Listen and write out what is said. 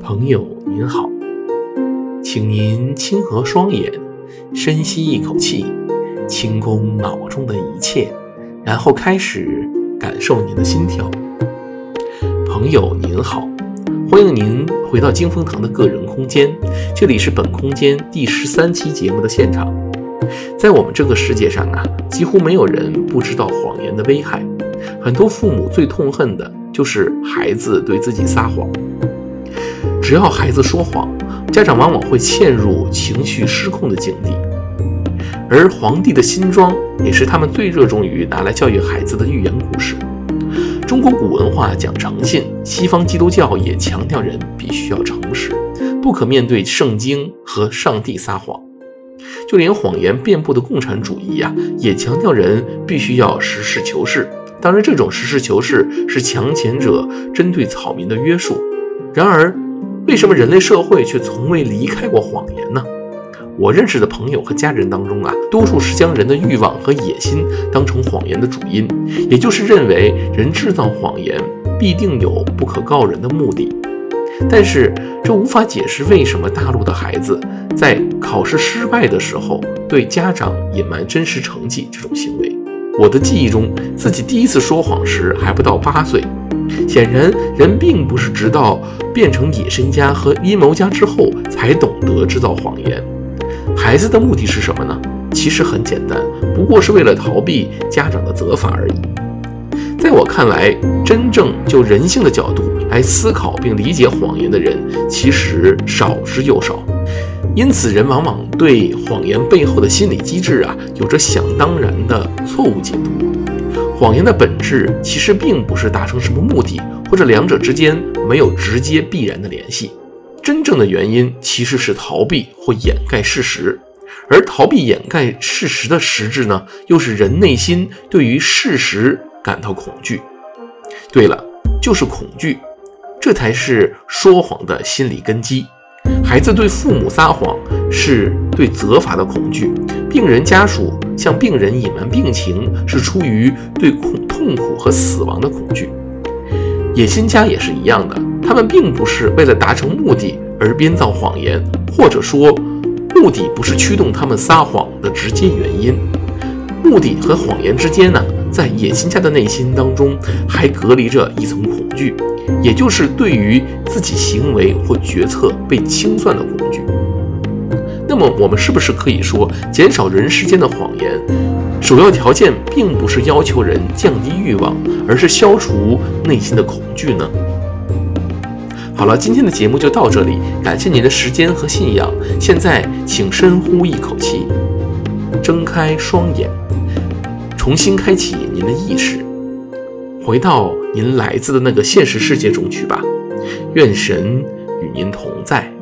朋友您好，请您清合双眼，深吸一口气，清空脑中的一切，然后开始感受您的心跳。朋友您好，欢迎您回到金风堂的个人空间，这里是本空间第十三期节目的现场。在我们这个世界上啊，几乎没有人不知道谎言的危害。很多父母最痛恨的就是孩子对自己撒谎。只要孩子说谎，家长往往会陷入情绪失控的境地。而皇帝的新装也是他们最热衷于拿来教育孩子的寓言故事。中国古文化讲诚信，西方基督教也强调人必须要诚实，不可面对圣经和上帝撒谎。就连谎言遍布的共产主义呀、啊，也强调人必须要实事求是。当然，这种实事求是是强权者针对草民的约束。然而，为什么人类社会却从未离开过谎言呢？我认识的朋友和家人当中啊，多数是将人的欲望和野心当成谎言的主因，也就是认为人制造谎言必定有不可告人的目的。但是，这无法解释为什么大陆的孩子在考试失败的时候对家长隐瞒真实成绩这种行为。我的记忆中，自己第一次说谎时还不到八岁。显然，人并不是直到变成野心家和阴谋家之后才懂得制造谎言。孩子的目的是什么呢？其实很简单，不过是为了逃避家长的责罚而已。在我看来，真正就人性的角度来思考并理解谎言的人，其实少之又少。因此，人往往对谎言背后的心理机制啊，有着想当然的错误解读。谎言的本质其实并不是达成什么目的，或者两者之间没有直接必然的联系。真正的原因其实是逃避或掩盖事实，而逃避掩盖事实的实质呢，又是人内心对于事实感到恐惧。对了，就是恐惧，这才是说谎的心理根基。孩子对父母撒谎是对责罚的恐惧，病人家属向病人隐瞒病情是出于对恐痛苦和死亡的恐惧。野心家也是一样的，他们并不是为了达成目的而编造谎言，或者说目的不是驱动他们撒谎的直接原因。目的和谎言之间呢，在野心家的内心当中还隔离着一层恐惧。也就是对于自己行为或决策被清算的恐惧。那么，我们是不是可以说，减少人世间的谎言，首要条件并不是要求人降低欲望，而是消除内心的恐惧呢？好了，今天的节目就到这里，感谢您的时间和信仰。现在，请深呼一口气，睁开双眼，重新开启您的意识。回到您来自的那个现实世界中去吧，愿神与您同在。